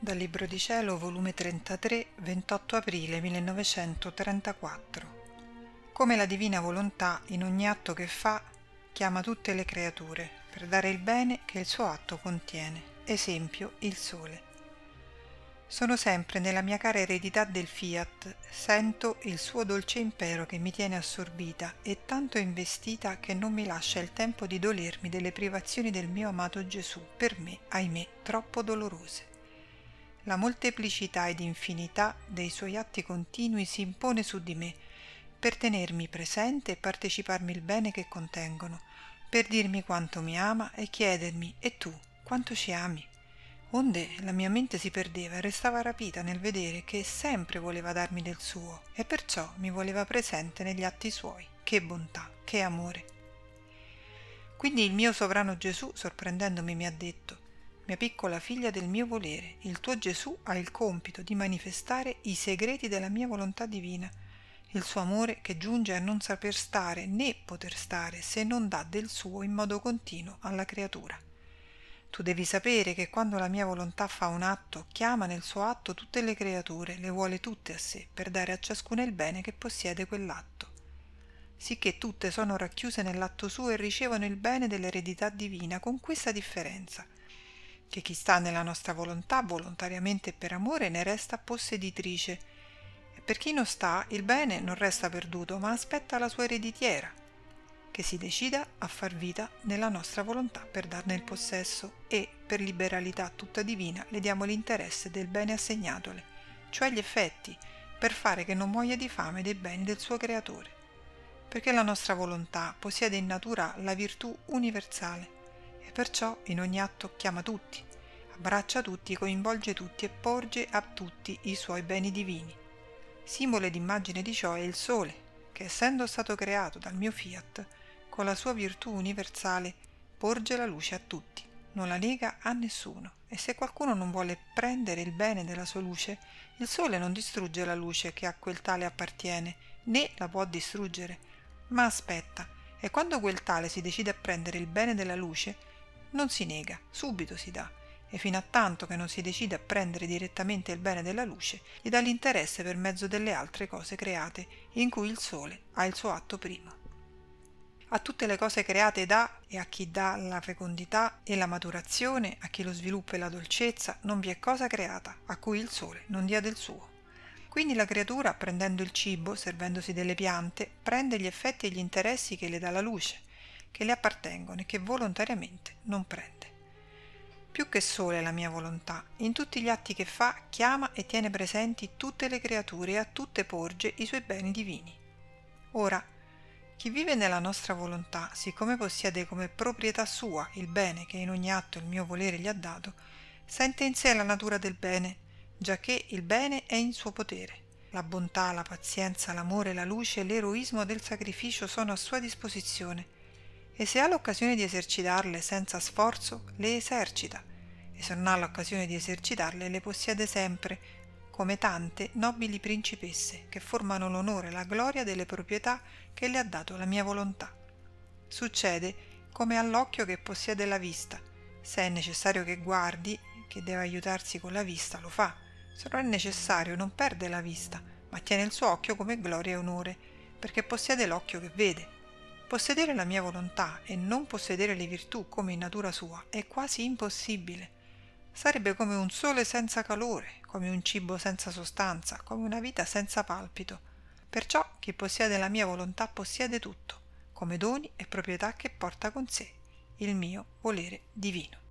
Dal Libro di Cielo, volume 33, 28 aprile 1934. Come la divina volontà, in ogni atto che fa, chiama tutte le creature per dare il bene che il suo atto contiene. Esempio, il sole. Sono sempre nella mia cara eredità del fiat, sento il suo dolce impero che mi tiene assorbita e tanto investita che non mi lascia il tempo di dolermi delle privazioni del mio amato Gesù, per me, ahimè, troppo dolorose. La molteplicità ed infinità dei suoi atti continui si impone su di me, per tenermi presente e parteciparmi il bene che contengono, per dirmi quanto mi ama e chiedermi e tu quanto ci ami. Onde la mia mente si perdeva e restava rapita nel vedere che sempre voleva darmi del suo e perciò mi voleva presente negli atti suoi. Che bontà, che amore. Quindi il mio sovrano Gesù, sorprendendomi, mi ha detto mia piccola figlia del mio volere, il tuo Gesù ha il compito di manifestare i segreti della mia volontà divina, il suo amore che giunge a non saper stare né poter stare se non dà del suo in modo continuo alla creatura. Tu devi sapere che quando la mia volontà fa un atto, chiama nel suo atto tutte le creature, le vuole tutte a sé, per dare a ciascuna il bene che possiede quell'atto. Sicché tutte sono racchiuse nell'atto suo e ricevono il bene dell'eredità divina, con questa differenza – che chi sta nella nostra volontà, volontariamente per amore, ne resta posseditrice. E per chi non sta, il bene non resta perduto, ma aspetta la sua ereditiera, che si decida a far vita nella nostra volontà per darne il possesso e, per liberalità tutta divina, le diamo l'interesse del bene assegnatole, cioè gli effetti, per fare che non muoia di fame dei beni del suo creatore. Perché la nostra volontà possiede in natura la virtù universale perciò in ogni atto chiama tutti, abbraccia tutti, coinvolge tutti e porge a tutti i suoi beni divini. Simbolo ed immagine di ciò è il Sole, che essendo stato creato dal mio fiat, con la sua virtù universale porge la luce a tutti, non la nega a nessuno. E se qualcuno non vuole prendere il bene della sua luce, il Sole non distrugge la luce che a quel tale appartiene, né la può distruggere, ma aspetta. E quando quel tale si decide a prendere il bene della luce, non si nega, subito si dà, e fino a tanto che non si decide a prendere direttamente il bene della luce, gli dà l'interesse per mezzo delle altre cose create, in cui il sole ha il suo atto primo. A tutte le cose create dà, e a chi dà la fecondità e la maturazione, a chi lo sviluppo e la dolcezza, non vi è cosa creata a cui il sole non dia del suo. Quindi la creatura, prendendo il cibo, servendosi delle piante, prende gli effetti e gli interessi che le dà la luce, che le appartengono e che volontariamente non prende. Più che sole la mia volontà, in tutti gli atti che fa chiama e tiene presenti tutte le creature e a tutte porge i suoi beni divini. Ora, chi vive nella nostra volontà, siccome possiede come proprietà sua il bene che in ogni atto il mio volere gli ha dato, sente in sé la natura del bene, giacché il bene è in suo potere. La bontà, la pazienza, l'amore, la luce e l'eroismo del sacrificio sono a sua disposizione e se ha l'occasione di esercitarle senza sforzo, le esercita, e se non ha l'occasione di esercitarle, le possiede sempre, come tante nobili principesse che formano l'onore e la gloria delle proprietà che le ha dato la mia volontà. Succede come all'occhio che possiede la vista. Se è necessario che guardi, che deve aiutarsi con la vista, lo fa. Se non è necessario, non perde la vista, ma tiene il suo occhio come gloria e onore, perché possiede l'occhio che vede. Possedere la mia volontà e non possedere le virtù come in natura sua è quasi impossibile. Sarebbe come un sole senza calore, come un cibo senza sostanza, come una vita senza palpito. Perciò chi possiede la mia volontà possiede tutto, come doni e proprietà che porta con sé il mio volere divino.